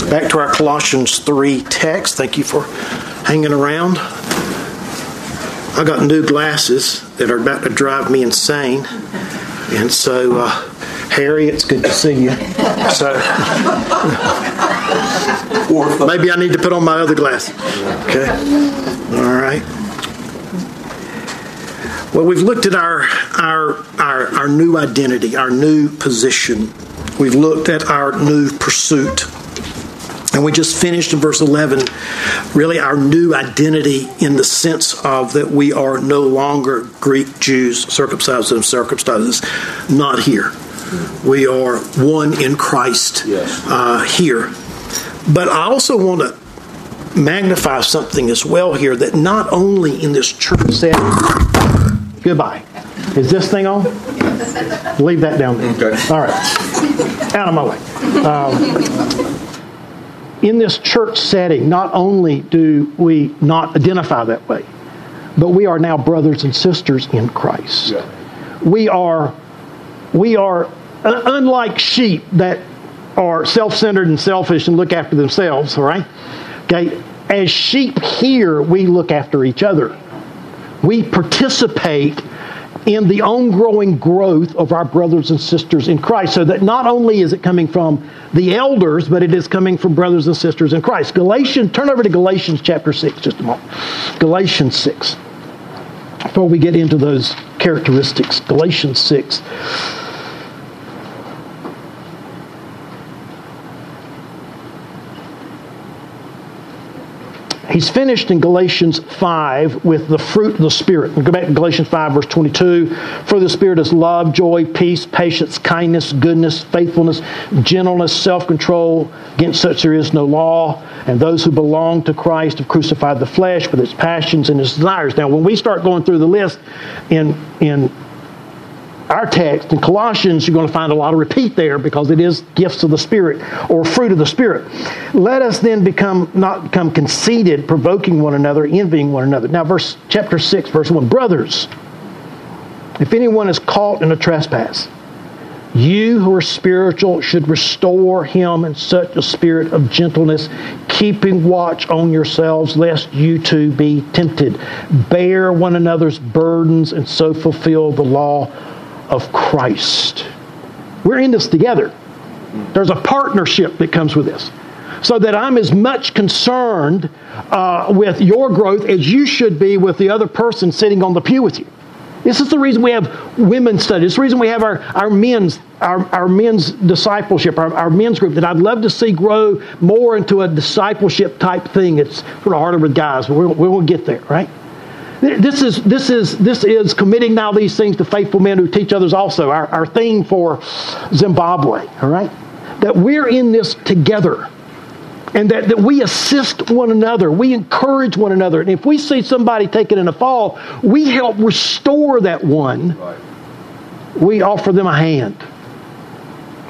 Back to our Colossians 3 text. Thank you for hanging around. I got new glasses that are about to drive me insane. And so, uh, Harry, it's good to see you. So, maybe I need to put on my other glasses. Okay. All right. Well, we've looked at our, our, our, our new identity, our new position. We've looked at our new pursuit. And we just finished in verse 11, really our new identity in the sense of that we are no longer Greek Jews, circumcised and circumcised, not here. We are one in Christ Yes. uh, here. But I also want to magnify something as well here that not only in this church setting, goodbye. Is this thing on? Leave that down there. Okay. All right. Out of my way. Um, in this church setting, not only do we not identify that way, but we are now brothers and sisters in Christ. Yeah. We are, we are uh, unlike sheep that are self-centered and selfish and look after themselves. All right, okay. As sheep here, we look after each other. We participate in the ongoing growth of our brothers and sisters in Christ. So that not only is it coming from the elders, but it is coming from brothers and sisters in Christ. Galatians, turn over to Galatians chapter 6 just a moment. Galatians 6. Before we get into those characteristics, Galatians 6. He's finished in Galatians 5 with the fruit of the Spirit. We go back to Galatians 5, verse 22. For the Spirit is love, joy, peace, patience, kindness, goodness, faithfulness, gentleness, self control. Against such there is no law. And those who belong to Christ have crucified the flesh with its passions and its desires. Now, when we start going through the list in, in our text in Colossians, you're going to find a lot of repeat there because it is gifts of the Spirit or fruit of the Spirit. Let us then become not become conceited, provoking one another, envying one another. Now, verse chapter six, verse one, brothers, if anyone is caught in a trespass, you who are spiritual should restore him in such a spirit of gentleness, keeping watch on yourselves, lest you too be tempted. Bear one another's burdens and so fulfill the law of Christ. We're in this together. There's a partnership that comes with this. So that I'm as much concerned uh, with your growth as you should be with the other person sitting on the pew with you. This is the reason we have women's studies. It's the reason we have our, our men's our, our men's discipleship, our, our men's group that I'd love to see grow more into a discipleship type thing. It's sort of harder with guys, but we will get there, right? This is this is this is committing now these things to faithful men who teach others also. Our, our theme for Zimbabwe, all right? That we're in this together. And that, that we assist one another, we encourage one another. And if we see somebody taken in a fall, we help restore that one. Right. We offer them a hand.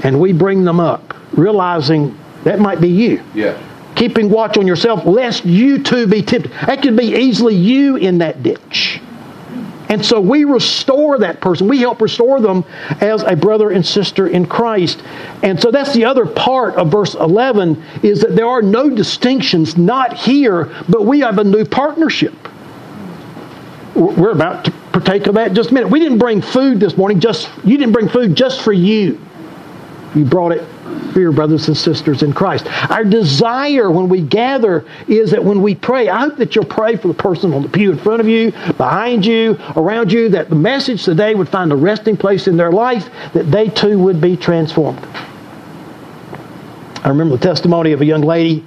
And we bring them up, realizing that might be you Yeah. Keeping watch on yourself, lest you too be tempted. That could be easily you in that ditch. And so we restore that person. We help restore them as a brother and sister in Christ. And so that's the other part of verse 11 is that there are no distinctions, not here, but we have a new partnership. We're about to partake of that just a minute. We didn't bring food this morning, just you didn't bring food just for you. You brought it for your brothers and sisters in Christ. Our desire when we gather is that when we pray, I hope that you'll pray for the person on the pew in front of you, behind you, around you, that the message today would find a resting place in their life, that they too would be transformed. I remember the testimony of a young lady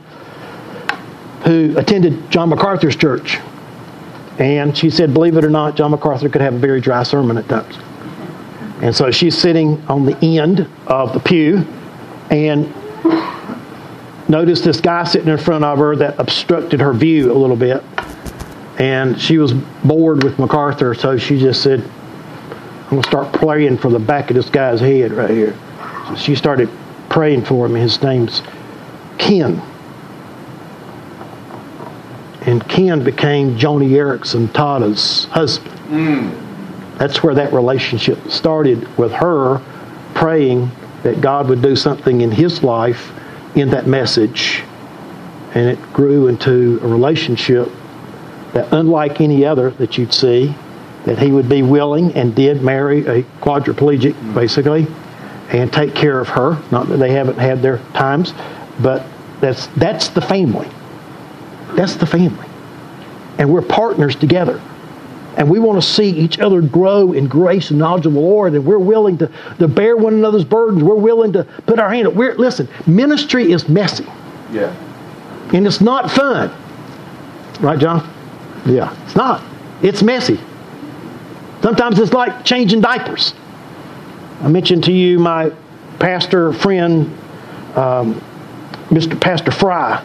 who attended John MacArthur's church. And she said, believe it or not, John MacArthur could have a very dry sermon at times. And so she's sitting on the end of the pew and noticed this guy sitting in front of her that obstructed her view a little bit. And she was bored with MacArthur, so she just said, I'm going to start praying for the back of this guy's head right here. So she started praying for him. His name's Ken. And Ken became Joni Eareckson, Tada's husband. Mm. That's where that relationship started with her praying that God would do something in his life in that message. And it grew into a relationship that, unlike any other that you'd see, that he would be willing and did marry a quadriplegic, basically, and take care of her. Not that they haven't had their times, but that's, that's the family. That's the family. And we're partners together. And we want to see each other grow in grace and knowledge of the Lord. And we're willing to, to bear one another's burdens. We're willing to put our hand up. We're, listen, ministry is messy. Yeah. And it's not fun. Right, John? Yeah, it's not. It's messy. Sometimes it's like changing diapers. I mentioned to you my pastor friend, um, Mr. Pastor Fry,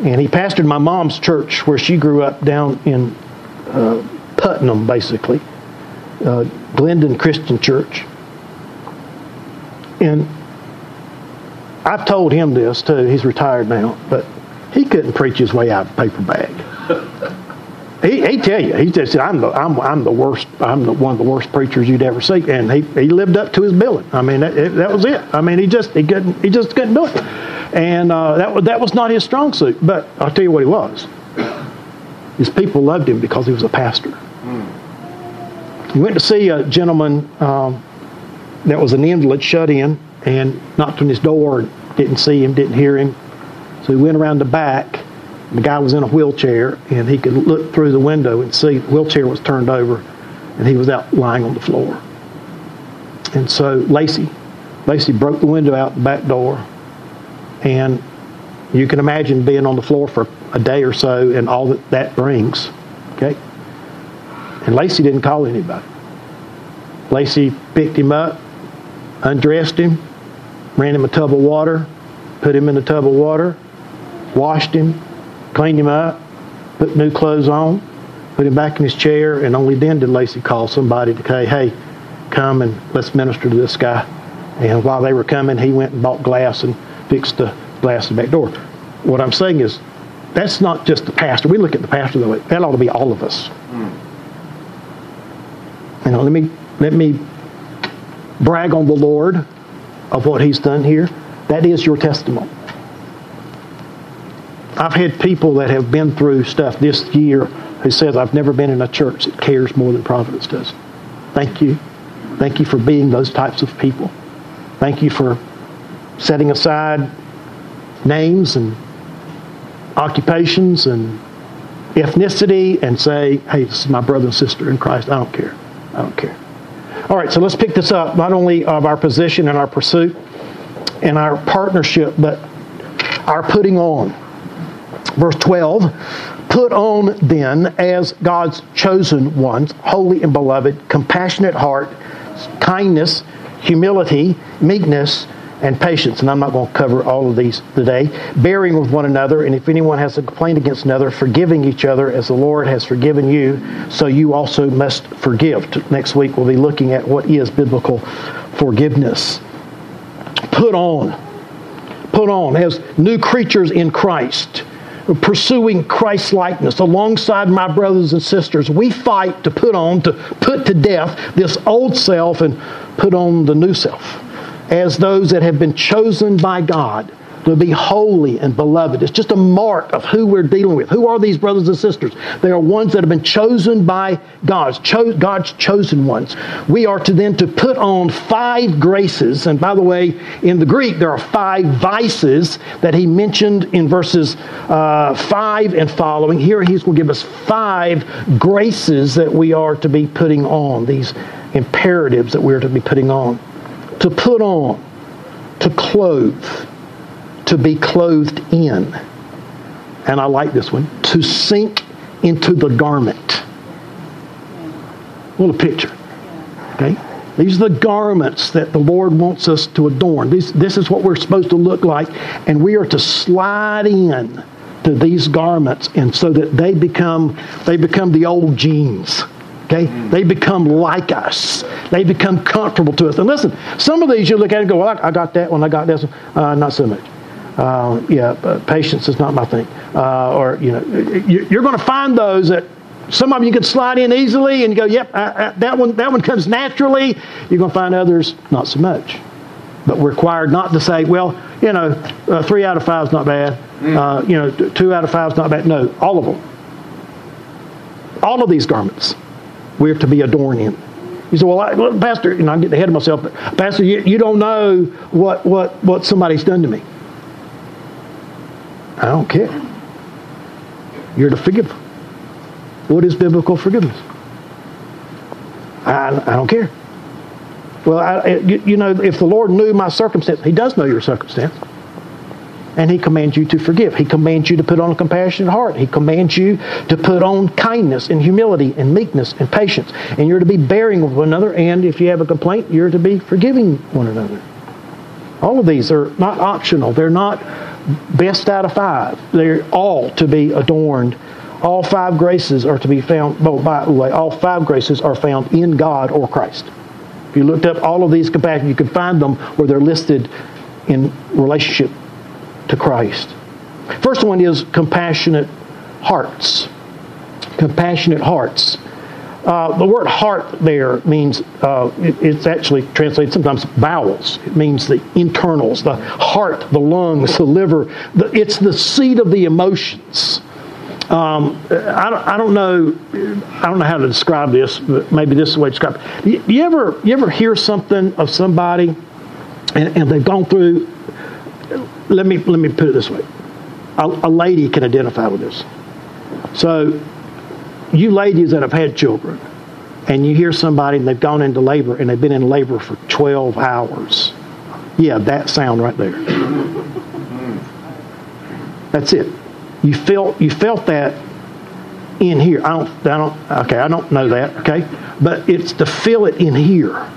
and he pastored my mom's church where she grew up down in Putnam, basically, uh, Glendon Christian Church. And I've told him this too. He's retired now, but he couldn't preach his way out of a paper bag. he, he tell you, he just said, "I'm the, I'm, I'm the worst. I'm the, one of the worst preachers you'd ever see." And he, he lived up to his billing. I mean, that, that was it. I mean, he just he couldn't he just couldn't do it. And uh, that was that was not his strong suit. But I'll tell you what he was. His people loved him because he was a pastor. Mm. He went to see a gentleman um, that was an invalid shut in and knocked on his door and didn't see him, didn't hear him. So he went around the back. The guy was in a wheelchair and he could look through the window and see the wheelchair was turned over and he was out lying on the floor. And so Lacey, Lacey broke the window out the back door and you can imagine being on the floor for a day or so and all that that brings. Okay? And Lacey didn't call anybody. Lacey picked him up, undressed him, ran him a tub of water, put him in a tub of water, washed him, cleaned him up, put new clothes on, put him back in his chair, and only then did Lacey call somebody to say, hey, come and let's minister to this guy. And while they were coming, he went and bought glass and fixed the glass in the back door. What I'm saying is, that's not just the pastor. We look at the pastor that way. That ought to be all of us. Mm. You know, let me let me brag on the Lord of what He's done here. That is your testimony. I've had people that have been through stuff this year who says, I've never been in a church that cares more than Providence does. Thank you. Thank you for being those types of people. Thank you for setting aside names and occupations and ethnicity and say, hey, this is my brother and sister in Christ. I don't care. I don't care. All right, so let's pick this up, not only of our position and our pursuit and our partnership, but our putting on. Verse 12 Put on then as God's chosen ones, holy and beloved, compassionate heart, kindness, humility, meekness, and patience. And I'm not going to cover all of these today. Bearing with one another, and if anyone has a complaint against another, forgiving each other as the Lord has forgiven you, so you also must forgive. Next week we'll be looking at what is biblical forgiveness. Put on. Put on as new creatures in Christ pursuing Christ likeness alongside my brothers and sisters. We fight to put on, to put to death this old self and put on the new self as those that have been chosen by God to be holy and beloved. It's just a mark of who we're dealing with. Who are these brothers and sisters? They are ones that have been chosen by God, God's chosen ones. We are to then to put on five graces. And by the way, in the Greek, there are five vices that he mentioned in verses uh, five and following. Here he's going to give us five graces that we are to be putting on, these imperatives that we're to be putting on to put on, to clothe, to be clothed in. And I like this one to sink into the garment. What a picture. Okay? These are the garments that the Lord wants us to adorn. This, this is what we're supposed to look like, and we are to slide in to these garments, and so that they become they become the old jeans. Okay? They become like us. They become comfortable to us. And listen, some of these you look at and go, well, I, got that one, I got this one. Uh, not so much. Uh, yeah, patience is not my thing. Uh, or, you know, you're going to find those that some of them you can slide in easily and go, yep, I, I, that one that one comes naturally. You're going to find others not so much. but we're required not to say, well, you know, uh, three out of five is not bad. Uh, you know, two out of five is not bad. No, all of them. All of these garments we're to be adorned in. You say, well, I, well Pastor, you know, I'm getting ahead of myself, but Pastor, you, you don't know what, what, what somebody's done to me. I don't care. You're to forgive. What is biblical forgiveness? I, I don't care. Well, I, you, you know, if the Lord knew my circumstance, He does know your circumstance. And He commands you to forgive. He commands you to put on a compassionate heart. He commands you to put on kindness and humility and meekness and patience. And you're to be bearing with one another. And if you have a complaint, you're to be forgiving one another. All of these are not optional. They're not best out of five. They're all to be adorned. All five graces are to be found, well, by the way, all five graces are found in God or Christ. If you looked up all of these compassion, you could find them where they're listed in relationship to Christ. First one is compassionate hearts. Compassionate hearts. Uh, the word heart there means, uh, it, it's actually translated sometimes bowels. It means the internals, the heart, the lungs, the liver. The, it's the seat of the emotions. Um, I, don't, I don't know I don't know how to describe this, but maybe this is the way to describe it. You, you ever you ever hear something of somebody and, and they've gone through let me let me put it this way. A, a lady can identify with this. So you ladies that have had children and you hear somebody and they've gone into labor and they've been in labor for 12 hours. Yeah, that sound right there. That's it. You felt you felt that in here. I don't I don't okay, I don't know that, okay? But it's to feel it in here.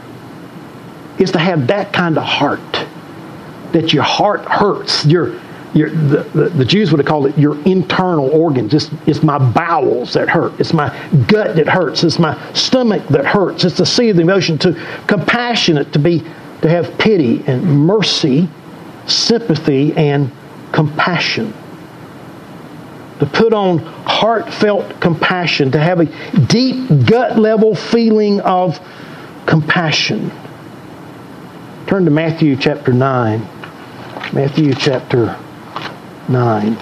It's to have that kind of heart. That your heart hurts. Your your, the, the, the, Jews would have called it your internal organs. It's, it's my bowels that hurt. It's my gut that hurts. It's my stomach that hurts. It's the seat of the emotion to compassionate, to be to have pity and mercy, sympathy and compassion to put on heartfelt compassion, to have a deep gut level feeling of compassion. Turn to Matthew chapter 9. Matthew chapter 9.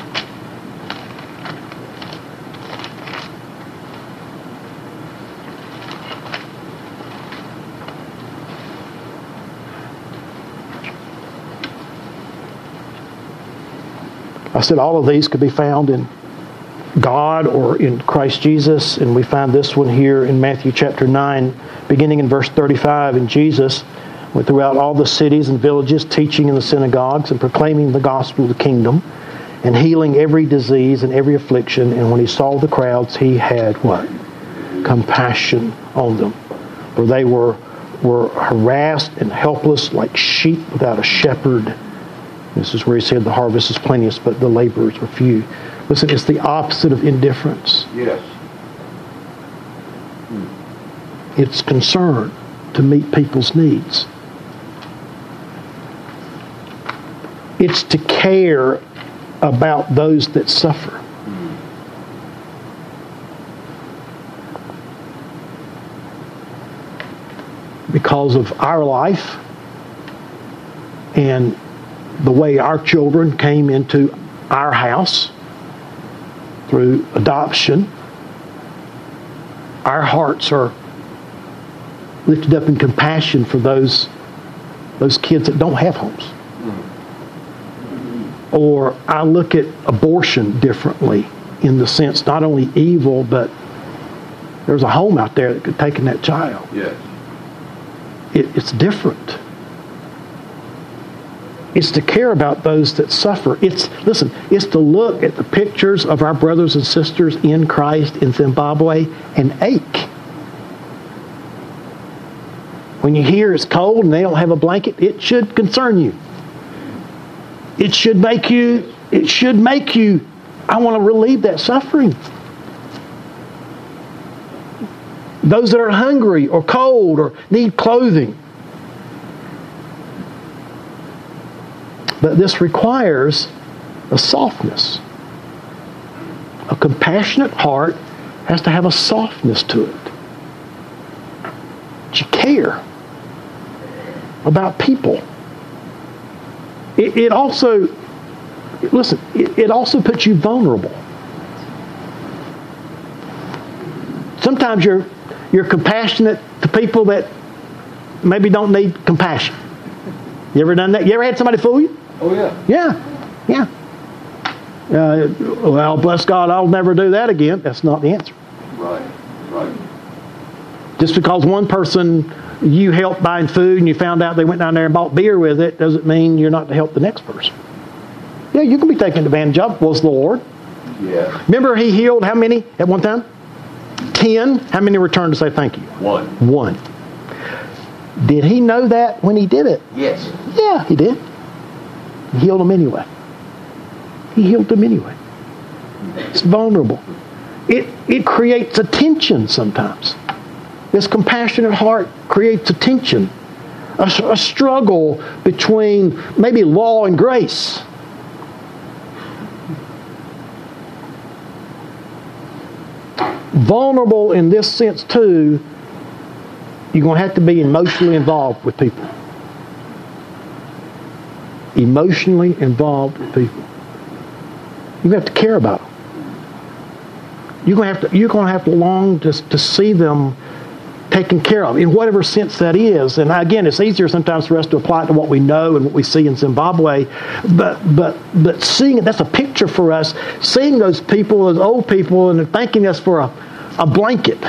I said all of these could be found in God or in Christ Jesus. And we find this one here in Matthew chapter 9, beginning in verse 35. And Jesus throughout all the cities and villages, teaching in the synagogues and proclaiming the gospel of the kingdom and healing every disease and every affliction. And when he saw the crowds, he had what? Compassion on them. For they were, were harassed and helpless like sheep without a shepherd. This is where he said the harvest is plenteous, but the laborers are few. Listen, it's the opposite of indifference. Yes. It's concern to meet people's needs. It's to care about those that suffer. Because of our life and the way our children came into our house through adoption, our hearts are lifted up in compassion for those those kids that don't have homes. Or I look at abortion differently in the sense not only evil, but there's a home out there that could take in that child. Yes. It, it's different. It's to care about those that suffer. It's listen, it's to look at the pictures of our brothers and sisters in Christ in Zimbabwe and ache. When you hear it's cold and they don't have a blanket, it should concern you. It should make you it should make you I want to relieve that suffering. Those that are hungry or cold or need clothing. But this requires a softness. A compassionate heart has to have a softness to it. You care about people. It, it also, listen, it, it also puts you vulnerable. Sometimes you're, you're compassionate to people that maybe don't need compassion. You ever done that? You ever had somebody fool you? Oh, yeah. Yeah, yeah. Uh, well, bless God, I'll never do that again. That's not the answer. Right, right. Just because one person you helped buying food and you found out they went down there and bought beer with it doesn't mean you're not to help the next person. Yeah, you can be taken advantage of. Was the Lord? Yeah. Remember, He healed how many at one time? Ten. How many returned to say thank you? One. One. Did He know that when He did it? Yes. Yeah, He did. He healed them anyway. He healed them anyway. It's vulnerable. It, it creates a tension sometimes. This compassionate heart creates a tension, a, a struggle between maybe law and grace. Vulnerable in this sense, too, you're going to have to be emotionally involved with people. Emotionally involved with people. You have to care about them. You're going to have to, you're going to, have to long to, to see them taken care of in whatever sense that is. And again, it's easier sometimes for us to apply it to what we know and what we see in Zimbabwe. But but but seeing it, that's a picture for us. Seeing those people, those old people, and thanking us for a, a blanket.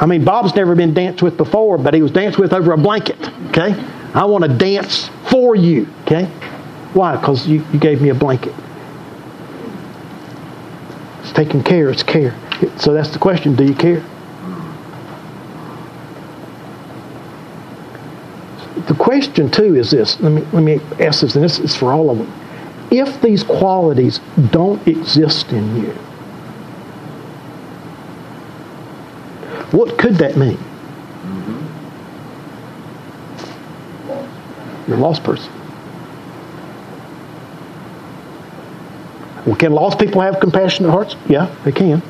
I mean, Bob's never been danced with before, but he was danced with over a blanket. Okay? I want to dance for you. Okay? Why? Because you, you gave me a blanket. It's taking care, it's care. So that's the question do you care? The question, too, is this. Let me, let me ask this, and this is for all of them. If these qualities don't exist in you, what could that mean? Mm-hmm. You're a lost person. Well, can lost people have compassionate hearts? Yeah, they can.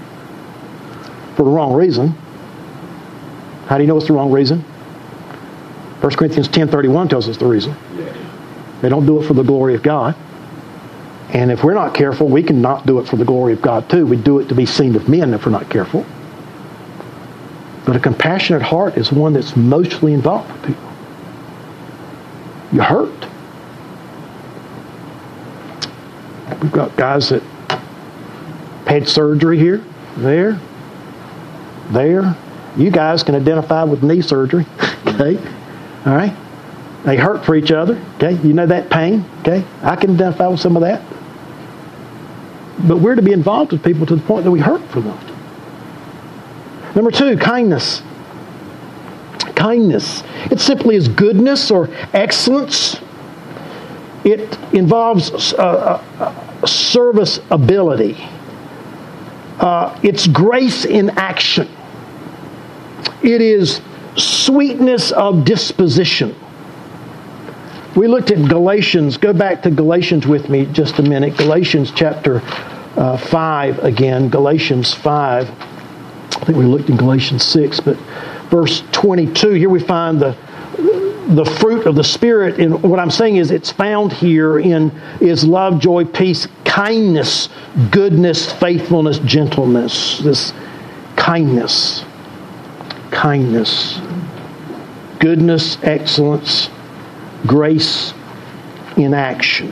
For the wrong reason. How do you know it's the wrong reason? 1 Corinthians 10.31 tells us the reason. They don't do it for the glory of God. And if we're not careful, we can not do it for the glory of God too. We do it to be seen of men if we're not careful. But a compassionate heart is one that's mostly involved with people. You hurt. We've got guys that had surgery here, there, there. You guys can identify with knee surgery, okay? All right? They hurt for each other, okay? You know that pain, okay? I can identify with some of that. But we're to be involved with people to the point that we hurt for them. Number two, kindness. Kindness. It simply is goodness or excellence. It involves uh, uh, service ability. Uh, it's grace in action. It is sweetness of disposition. We looked at Galatians. Go back to Galatians with me just a minute. Galatians chapter uh, 5 again. Galatians 5. I think we looked in Galatians 6, but verse 22, here we find the the fruit of the spirit and what i'm saying is it's found here in is love joy peace kindness goodness faithfulness gentleness this kindness kindness goodness excellence grace in action.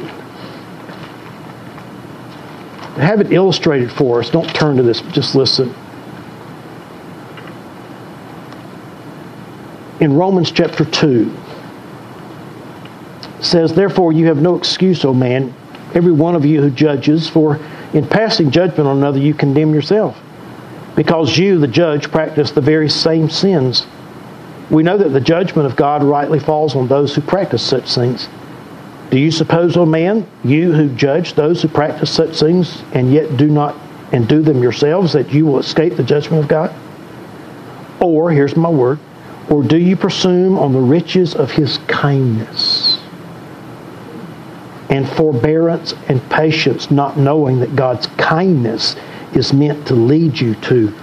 Have it illustrated for us. Don't turn to this just listen. In romans chapter 2 says, Therefore you have no excuse, O man, every one of you who judges, for in passing judgment on another you condemn yourself, because you, the judge, practice the very same sins. We know that the judgment of God rightly falls on those who practice such things. Do you suppose, O man, you who judge those who practice such things and yet do not and do them yourselves, that you will escape the judgment of God? Or, here's my word, or do you presume on the riches of his kindness? and forbearance and patience, not knowing that God's kindness is meant to lead you to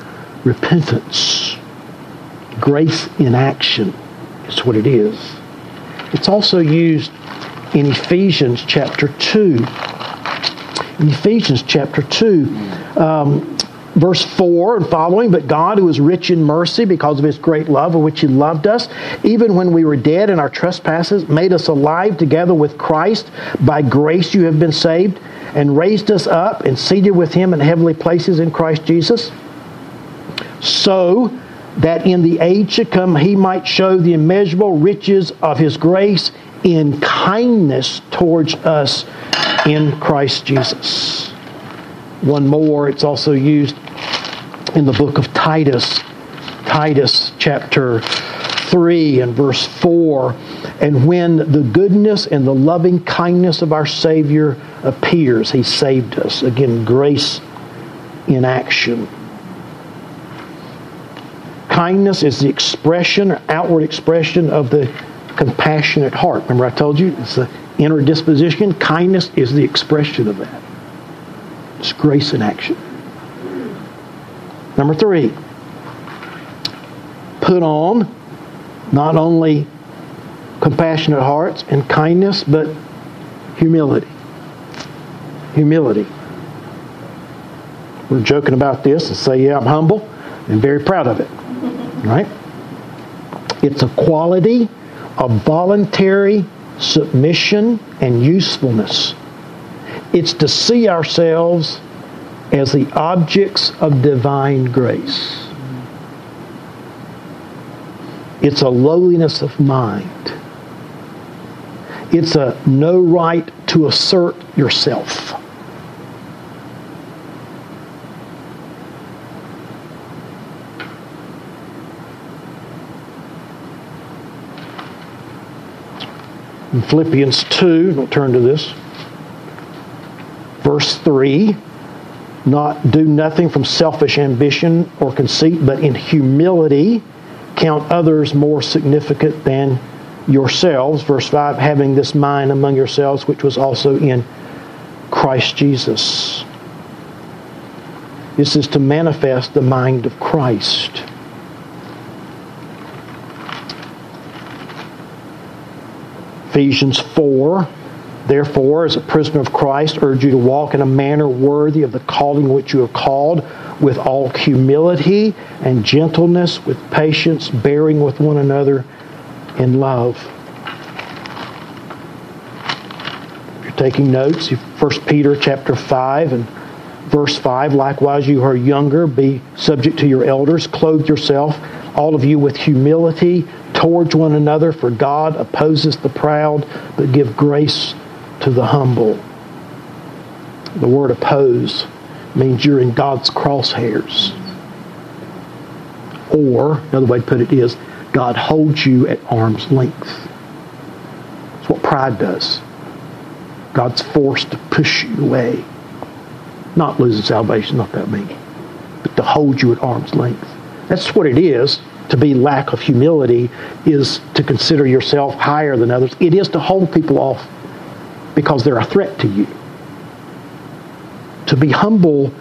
repentance. Grace in action is what it is. It's also used in Ephesians chapter 2. In Ephesians chapter 2, um, verse 4 and following, but God, who is rich in mercy because of his great love with which he loved us, even when we were dead in our trespasses, made us alive together with Christ. By grace you have been saved, and raised us up and seated with him in heavenly places in Christ Jesus. So that in the age to come he might show the immeasurable riches of his grace in kindness towards us in Christ Jesus. One more, it's also used in the book of Titus, Titus chapter 3 and verse 4. And when the goodness and the loving kindness of our Savior appears, He saved us. Again, grace in action. Kindness is the expression or outward expression of the compassionate heart. Remember, I told you it's the inner disposition. Kindness is the expression of that. It's grace in action. Number three, put on not only compassionate hearts and kindness, but humility. Humility. We're joking about this and say, yeah, I'm humble and very proud of it. Right? It's a quality of voluntary submission and usefulness. It's to see ourselves as the objects of divine grace. It's a lowliness of mind. It's a no right to assert yourself. In Philippians 2, we'll turn to this, verse 3 not do nothing from selfish ambition or conceit, but in humility count others more significant than yourselves. Verse 5 having this mind among yourselves, which was also in Christ Jesus. This is to manifest the mind of Christ. Ephesians 4 Therefore, as a prisoner of Christ, urge you to walk in a manner worthy of the calling which you have called, with all humility and gentleness, with patience, bearing with one another in love. If you're taking notes, 1 Peter chapter 5 and verse 5, likewise you who are younger, be subject to your elders, clothe yourself, all of you with humility towards one another, for God opposes the proud, but give grace to the humble. The word oppose means you're in God's crosshairs. Or, another way to put it is, God holds you at arm's length. That's what pride does. God's forced to push you away. Not losing salvation, not that mean, but to hold you at arm's length. That's what it is to be lack of humility, is to consider yourself higher than others. It is to hold people off because they're a threat to you. To be humble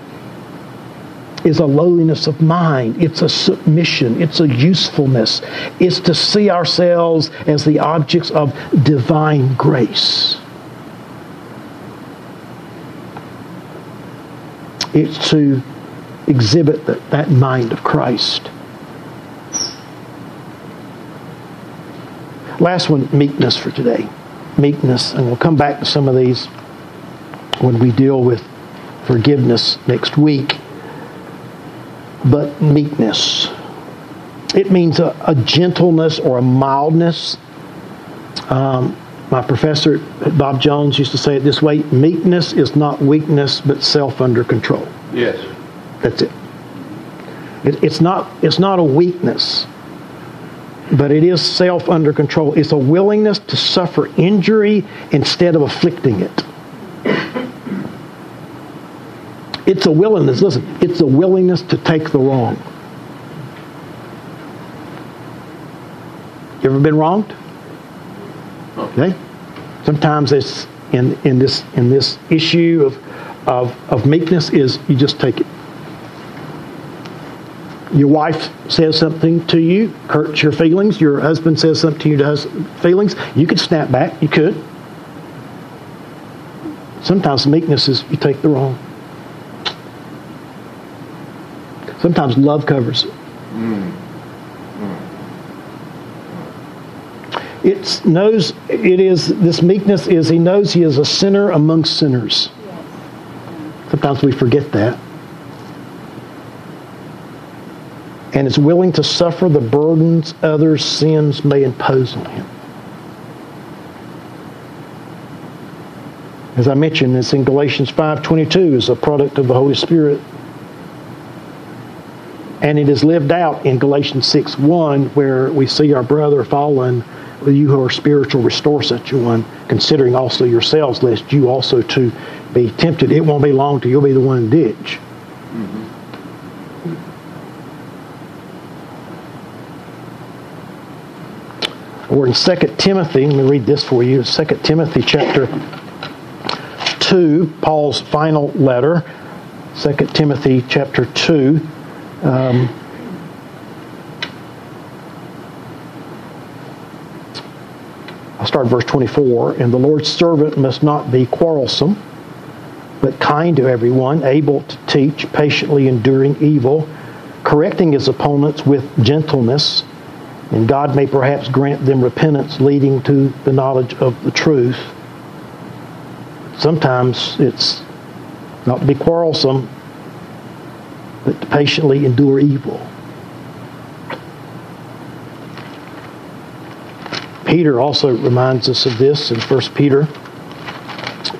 is a lowliness of mind. It's a submission. It's a usefulness. It's to see ourselves as the objects of divine grace. It's to exhibit that, that mind of Christ. Last one, meekness for today meekness, and we'll come back to some of these when we deal with forgiveness next week. But meekness. It means a, a gentleness or a mildness. Um, my professor, Bob Jones, used to say it this way meekness is not weakness, but self under control. Yes. That's it. it. It's, not, it's not a weakness but it is self under control. It's a willingness to suffer injury instead of afflicting it. It's a willingness, listen, it's a willingness to take the wrong. You ever been wronged? Okay? Sometimes it's in, in this in this issue of, of, of meekness is you just take it your wife says something to you, hurts your feelings, your husband says something to you, does feelings, you could snap back. You could. Sometimes meekness is you take the wrong. Sometimes love covers it. It knows it is this meekness is he knows he is a sinner among sinners. Sometimes we forget that. And is willing to suffer the burdens others' sins may impose on him. As I mentioned, it's in Galatians 5.22 is a product of the Holy Spirit. And it is lived out in Galatians 6.1 where we see our brother fallen, you who are spiritual restore such a one, considering also yourselves, lest you also too be tempted. It won't be long till you'll be the one in the ditch. Or in 2 Timothy, let me read this for you. 2 Timothy chapter 2, Paul's final letter. 2 Timothy chapter 2. Um, I'll start verse 24. And the Lord's servant must not be quarrelsome, but kind to everyone, able to teach, patiently enduring evil, correcting his opponents with gentleness. And God may perhaps grant them repentance leading to the knowledge of the truth. Sometimes it's not to be quarrelsome, but to patiently endure evil. Peter also reminds us of this in 1 Peter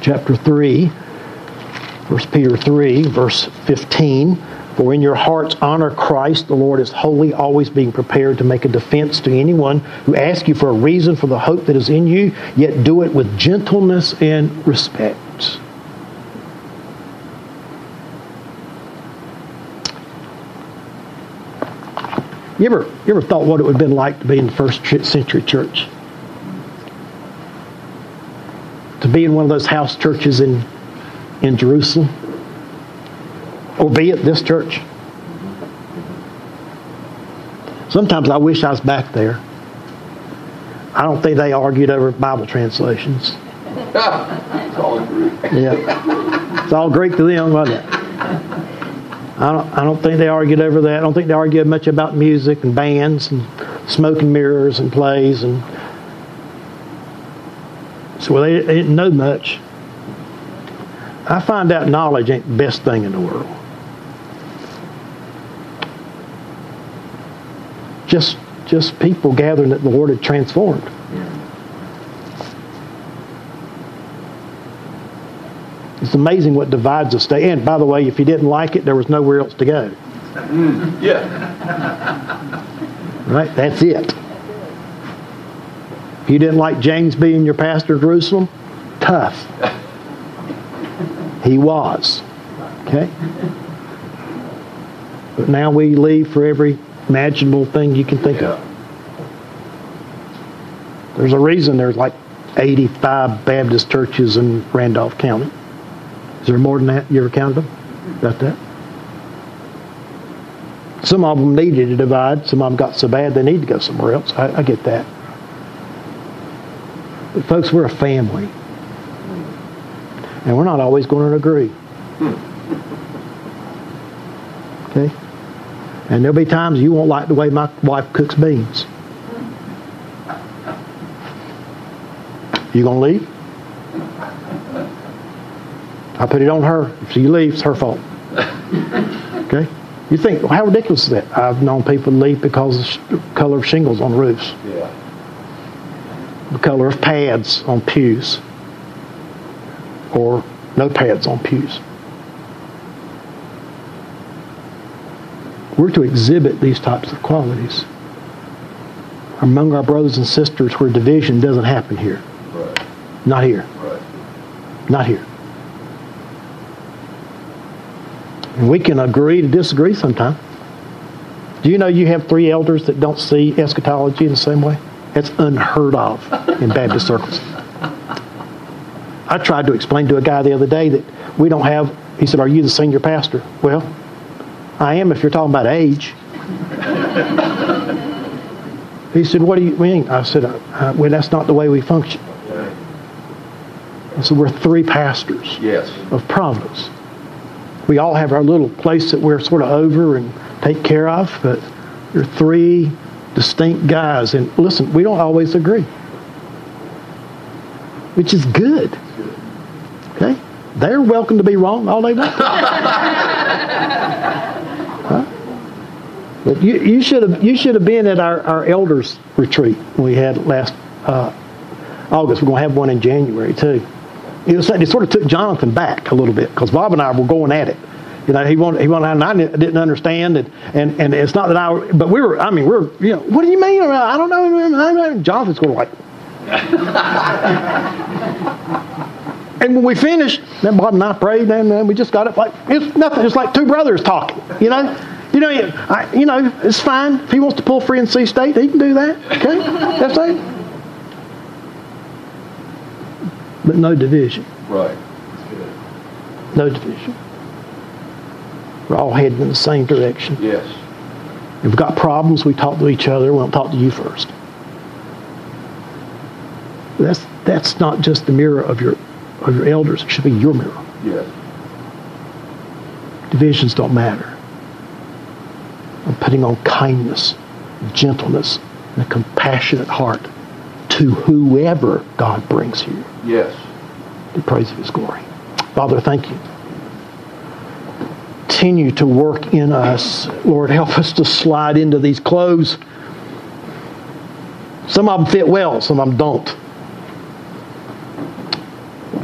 chapter 3. 1 Peter 3, verse 15. For in your hearts honor Christ, the Lord is holy, always being prepared to make a defense to anyone who asks you for a reason for the hope that is in you, yet do it with gentleness and respect. You ever, you ever thought what it would have been like to be in the first century church? To be in one of those house churches in, in Jerusalem? Or be at this church? Sometimes I wish I was back there. I don't think they argued over Bible translations. It's all Greek. Yeah. It's all Greek to them, wasn't it? I don't, I don't think they argued over that. I don't think they argued much about music and bands and smoke and mirrors and plays and so they, they didn't know much. I find out knowledge ain't the best thing in the world. Just just people gathering that the Lord had transformed. It's amazing what divides us today. And by the way, if you didn't like it, there was nowhere else to go. Mm, yeah. Right? That's it. If you didn't like James being your pastor of Jerusalem, tough. He was. Okay? But now we leave for every imaginable thing you can think of. There's a reason there's like 85 Baptist churches in Randolph County. Is there more than that? You ever counted them? About that? Some of them needed to divide. Some of them got so bad they need to go somewhere else. I, I get that. But folks, we're a family. And we're not always going to agree. Okay? And there'll be times you won't like the way my wife cooks beans. You gonna leave? I put it on her. If she leaves, it's her fault. Okay? You think, well, how ridiculous is that? I've known people leave because of the color of shingles on roofs, Yeah. the color of pads on pews, or no pads on pews. We're to exhibit these types of qualities among our brothers and sisters where division doesn't happen here. Right. Not here. Right. Not here. And we can agree to disagree sometime. Do you know you have three elders that don't see eschatology in the same way? That's unheard of in Baptist circles. I tried to explain to a guy the other day that we don't have, he said, Are you the senior pastor? Well, I am if you're talking about age. He said, What do you mean? I said, uh, Well, that's not the way we function. So we're three pastors Yes. of Providence. We all have our little place that we're sort of over and take care of, but we're three distinct guys. And listen, we don't always agree, which is good. Okay? They're welcome to be wrong all they want. But you, you should have you should have been at our, our elders retreat we had last uh, August. We're going to have one in January too. It, was, it sort of took Jonathan back a little bit because Bob and I were going at it. You know, he wanted, he wanted, and I didn't understand, and, and, and it's not that I, but we were, I mean, we are you know, what do you mean? I don't know. Jonathan's going like, and when we finished, then Bob and I prayed, and then we just got it like it's nothing. It's like two brothers talking. You know, you know, I, you know, it's fine if he wants to pull free and see state, he can do that. Okay, that's it. But no division. Right. No division. We're all heading in the same direction. Yes. If we've got problems, we talk to each other. We don't talk to you first. That's that's not just the mirror of your of your elders. It should be your mirror. Yes. Divisions don't matter. I'm putting on kindness, gentleness, and a compassionate heart to whoever God brings here. Yes. The praise of His glory. Father, thank you. Continue to work in us. Lord, help us to slide into these clothes. Some of them fit well, some of them don't.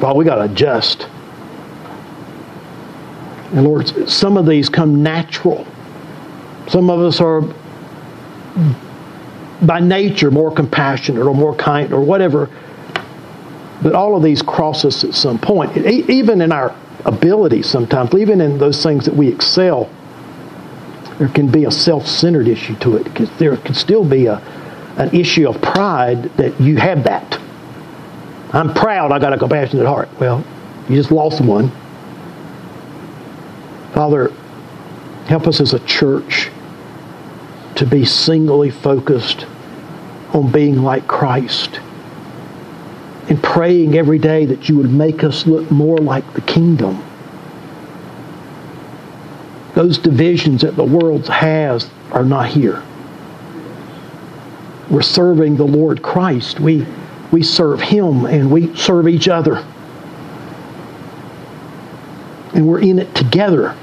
Well, we got to adjust. And Lord, some of these come natural. Some of us are by nature more compassionate or more kind or whatever. But all of these cross us at some point. Even in our ability sometimes, even in those things that we excel, there can be a self-centered issue to it. There can still be a, an issue of pride that you have that. I'm proud I got a compassionate heart. Well, you just lost one. Father, help us as a church to be singly focused on being like Christ and praying every day that you would make us look more like the kingdom. Those divisions that the world has are not here. We're serving the Lord Christ. We we serve Him and we serve each other. And we're in it together.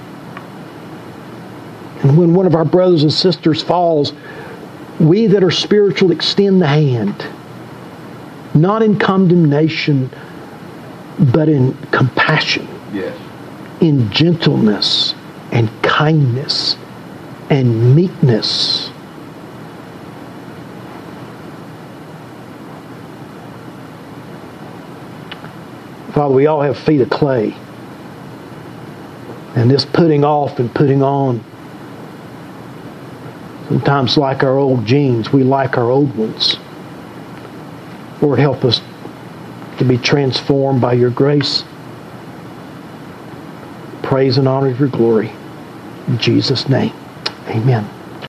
When one of our brothers and sisters falls, we that are spiritual extend the hand, not in condemnation, but in compassion, yes. in gentleness and kindness and meekness. Father, we all have feet of clay. And this putting off and putting on, sometimes like our old jeans, we like our old ones. Lord, help us to be transformed by your grace. Praise and honor your glory. In Jesus' name, amen.